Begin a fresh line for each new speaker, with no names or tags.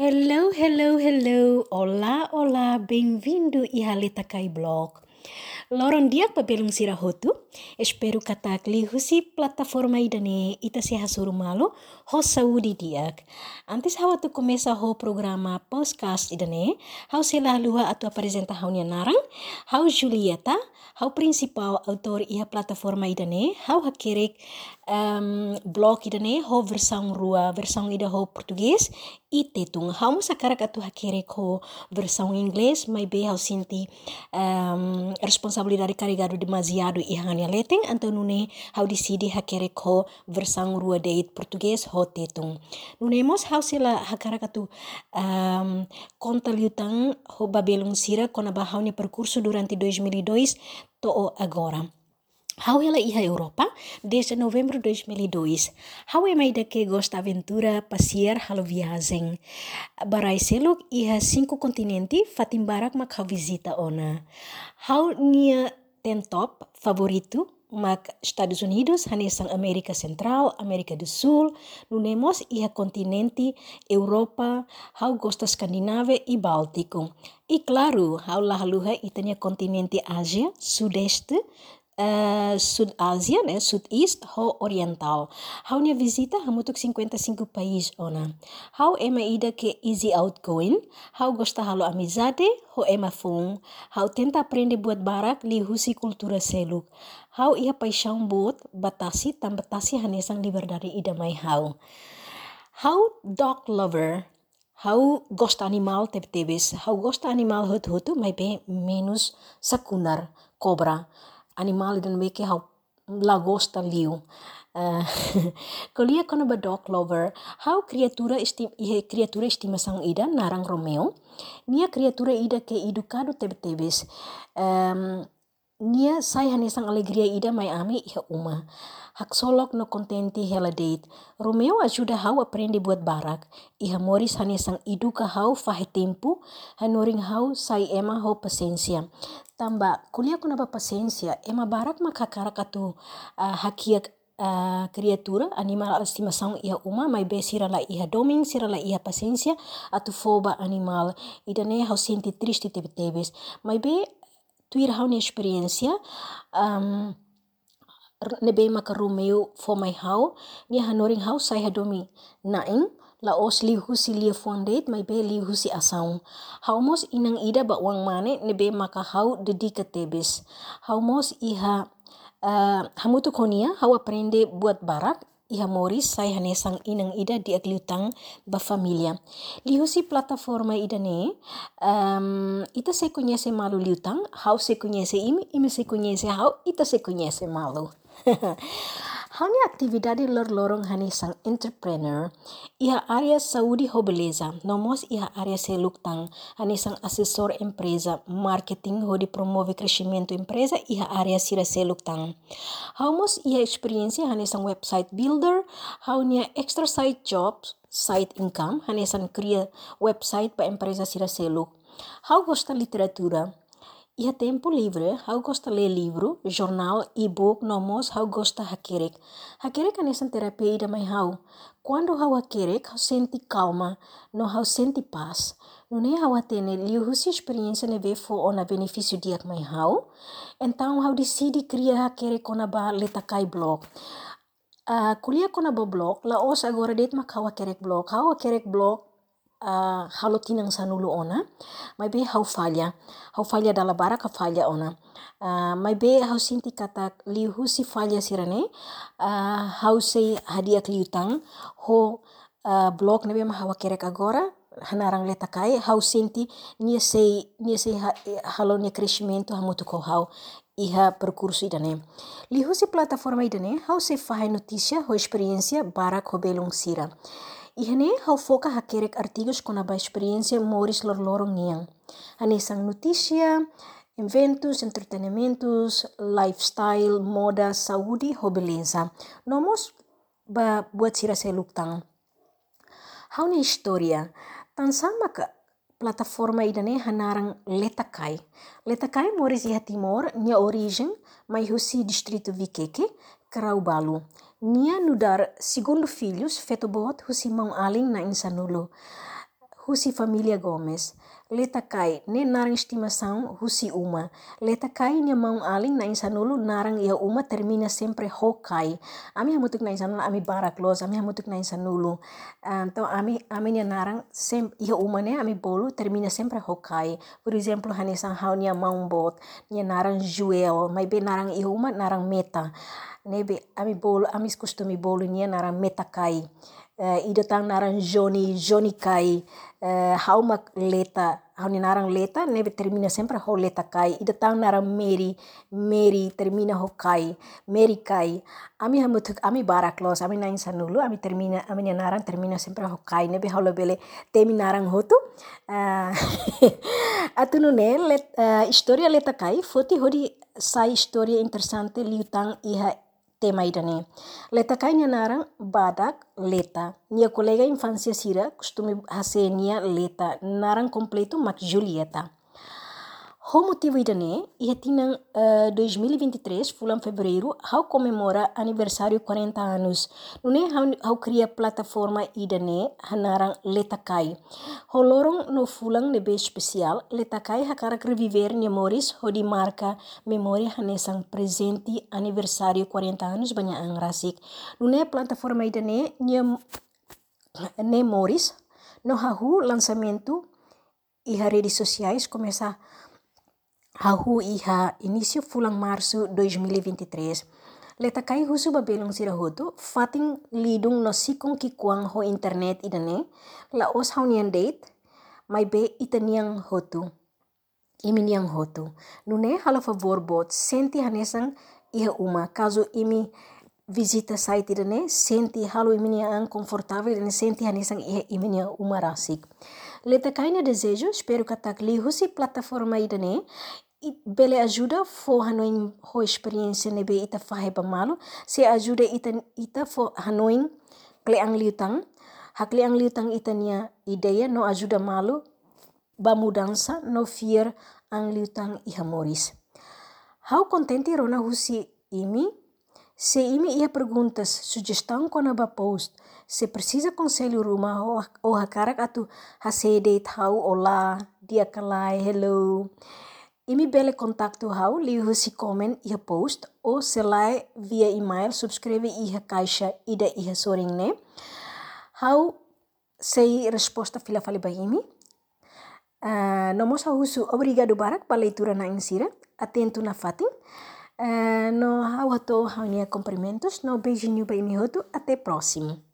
Hello, hello, hello. Olá, olá. Bem-vindo e Haleta Kai Blog. Loron dia papelung sira hotu. Espero katak li husi plataforma idane ita se hasuru malo ho saudi diak. Antes hawa tu começa ho programa podcast idane, hau se la lua atu apresenta haunya narang, hau Julieta, hau principal autor ia plataforma idane, hau hakerek um, blog idane ho versão rua, versão ida ho português e tetung. Hau musa karak atu hakerek ho versão inglês, mai be hau sinti um, responsabilidade carregado demasiado e hanya leteng anto nune hau decidi hakere ko versang rua deit português ho tetung. Nune mos hau sila hakara katu um, conta liutang ho babelung sira kona bahaunya percurso durante 2002 to agora. Hau ela iha Europa desde novembro de 2002. Hau é mai que gosta aventura, passear, halo viagem. Barai seluk iha cinco continente fatimbarak mak hau visita ona. Hau nia ten top favorito mak Estados Unidos, hanesang América Central, América do Sul, nunemos iha continente Europa, hau gosta Skandinavia e Báltico. E claro, hau lahaluha itania continente Ásia, Sudeste, uh, Sud-Ásia, né, Sud-East, ho Oriental. Hau nia visita hamutuk 55 país ona. Hau ema ida ke easy outgoing, hau gosta halo amizade, ho ema fung. Hau tenta aprende buat barak li husi kultura seluk. Hau ia paixão buat batasi tam batasi hanesang liberdade ida mai hau. Hau dog lover, hau gosta animal tebes hau gosta animal hut hutu mai be menos sakunar cobra animal dan meke hau lagosta liu. Kolia kono ba dog lover, hau criatura esti ihe criatura estimação ida narang Romeo, nia criatura ida ke educado tebe-tebes. Um, nia sai hanesang alegria ida mai ami iha uma. Hak solok no contenti hela date. Romeo ajuda hau aprende buat barak. Iha moris hanesang iduka hau fahe tempo, hanoring hau sai ema hau pasensia tamba kuliah kuna ba paciência ema barak makakara katu uh, hakia uh, animal estimação ia uma mai be sirala ia doming sirala ia paciência atu foba animal idane hau senti triste tebe tebes mai be tuir hau ne experiência um, nebe maka fo mai hau ni hanoring hau sai hadomi naing la os li husi li fondet mai be li husi asau. Hau mos inang ida ba wang mane ne be maka hau dedika tebes. Hau mos iha uh, hamutu konia hau aprende buat barak iha moris sai hanesang inang ida di agliutang ba familia. Li husi plataforma ida ne um, ita se conhece malu liutang, hau se conhece imi, imi se conhece hau, ita se conhece malu. Hanya atividade lor-lorong hani sang entrepreneur, ia área saúde ho beleza, nomos ia área seluktang, hani sang assessor empresa, marketing ho di promove crescimento empresa, ia área sira seluktang. Haumos ia experiência hani sang website builder, haunia extra side jobs, side income, hani sang cria website pa empresa sira seluk. Hau gosta literatura, Ia tempo livre, hau gosta ler livro, jornal, e-book, nomos, hau gosta hakerek. Hakerek anesan terapia ida mai hau. Quando hau hakerek, hau senti calma, no hau senti paz. No ne hau atene, liu husi experiência ne ve fo ona benefício diak mai hau. Então hau decidi cria hakerek kona ba letakai blog. Uh, kuliah kona ba blog, la os agora det mak hau hakerek blog. Hau hakerek blog, uh, halo tinang sanulu ona. Mai be hau falha hau falha dala bara ka falha ona. Uh, mai be hau sinti kata liu si falha sirane. Uh, hau sei hadiah liutang ho uh, blog nebe ma hawa kerek agora. Hanarang leta kai. Hau sinti nia sei nia sei ha, halo nia crescimento hamutu ko hau. Iha percurso idane. Lihu si plataforma idane, hau se fahai notícia ho experiência bara ko belung sira. Ihane hau foca hakerek artigos com a experiência moris lor lorong niang. Hane sang notícia, eventos, entretenimentos, lifestyle, moda, saúde, ho beleza. Nomos ba buat sira seluktang. Hau ne história. Tan sama ka plataforma idane hanarang Letakai. Letakai moris iha timor, nia origem, mai husi distrito Vikeke, Karaubalu. Nia nudar segundo filhos feto bot husi mão aling na insanulo. Husi familia Gomes. Leta kai, ne narang estimação husi uma. Leta kai nia maung aling na insanulu narang ia uma termina sempre hokai. Ami hamutuk na insanulu, ami barak los, ami hamutuk na insanulu. Então, ami, ami nia narang, sem, ia uma ne, ami bolu termina sempre hokai. Por exemplo, hanesan hau nia maung bot, nia narang juel, mai be narang ia uma, narang meta. Nebe, ami bolu, ami kustumi bolu nia narang meta kai. Uh, ida tang narang Johnny, Johnny kai hau mak leta hau ni narang leta nebe termina sempre ho leta kai. Ida tang narang Mary Mary termina ho kai Mary kai. Ami hamutuk ami barak los ami nain sanulu ami termina ami narang termina sempre ho kai. Hau lebele temi narang hotu. Uh, atunu ne let, uh, historia leta kai. Foti hodi sai historia interessante liutang iha tema idane. Leta kai nia narang badak leta. Nia kolega infancia sira costume hase nia leta. Narang completo mak Julieta. Motivo ia tinang uh, 2023, fulan fevereiro, hau comemora aniversário 40 anos. Nune hau, hau cria plataforma idane hanarang letakai. Ho lorong no fulan nebe especial, letakai hakarak reviver memoris ho di marca memória hanesang presente aniversário 40 anos banyak ang rasik. Nune plataforma idane nia ne moris no hahu lançamento iha redes sociais começa Hahu iha fulang março 2023. Leta kai husu babelong sirahotu, fating lidung no sikong kikuang ho internet idane, la os haunian date, mai be itaniang hotu. Imi niang hotu. Nune hala favor bot, senti hanesang iha uma, caso imi visita site idane, senti halo imi niang confortável, idane senti hanesang iha imi niang uma rasik. Leta kai na desejo, espero katak li husi plataforma idane, bele ajuda fo hanoin ho experiência nebe ita fahe pamalu se ajuda ita ita fo hanoin kleang liutang hakleang liutang ita nia ideia no ajuda malu ba mudança no fier ang liutang iha moris. How contente rona husi imi. Se imi ia perguntas sugestão kona ba post se precisa conselho rumah o, o hakarak atu hasede tau olá dia kalai hello Bele contacto hau, liu si komen iha post, o selai via email, subscreve iha caixa ida iha soring ne. Hau sei resposta fale ba imi. Uh, no mosa husu, obrigado barak pa leitura na insira, atento na fatin. Uh, no hau hato hau nia cumprimentos, no beijinho ba imi hotu, até próximo.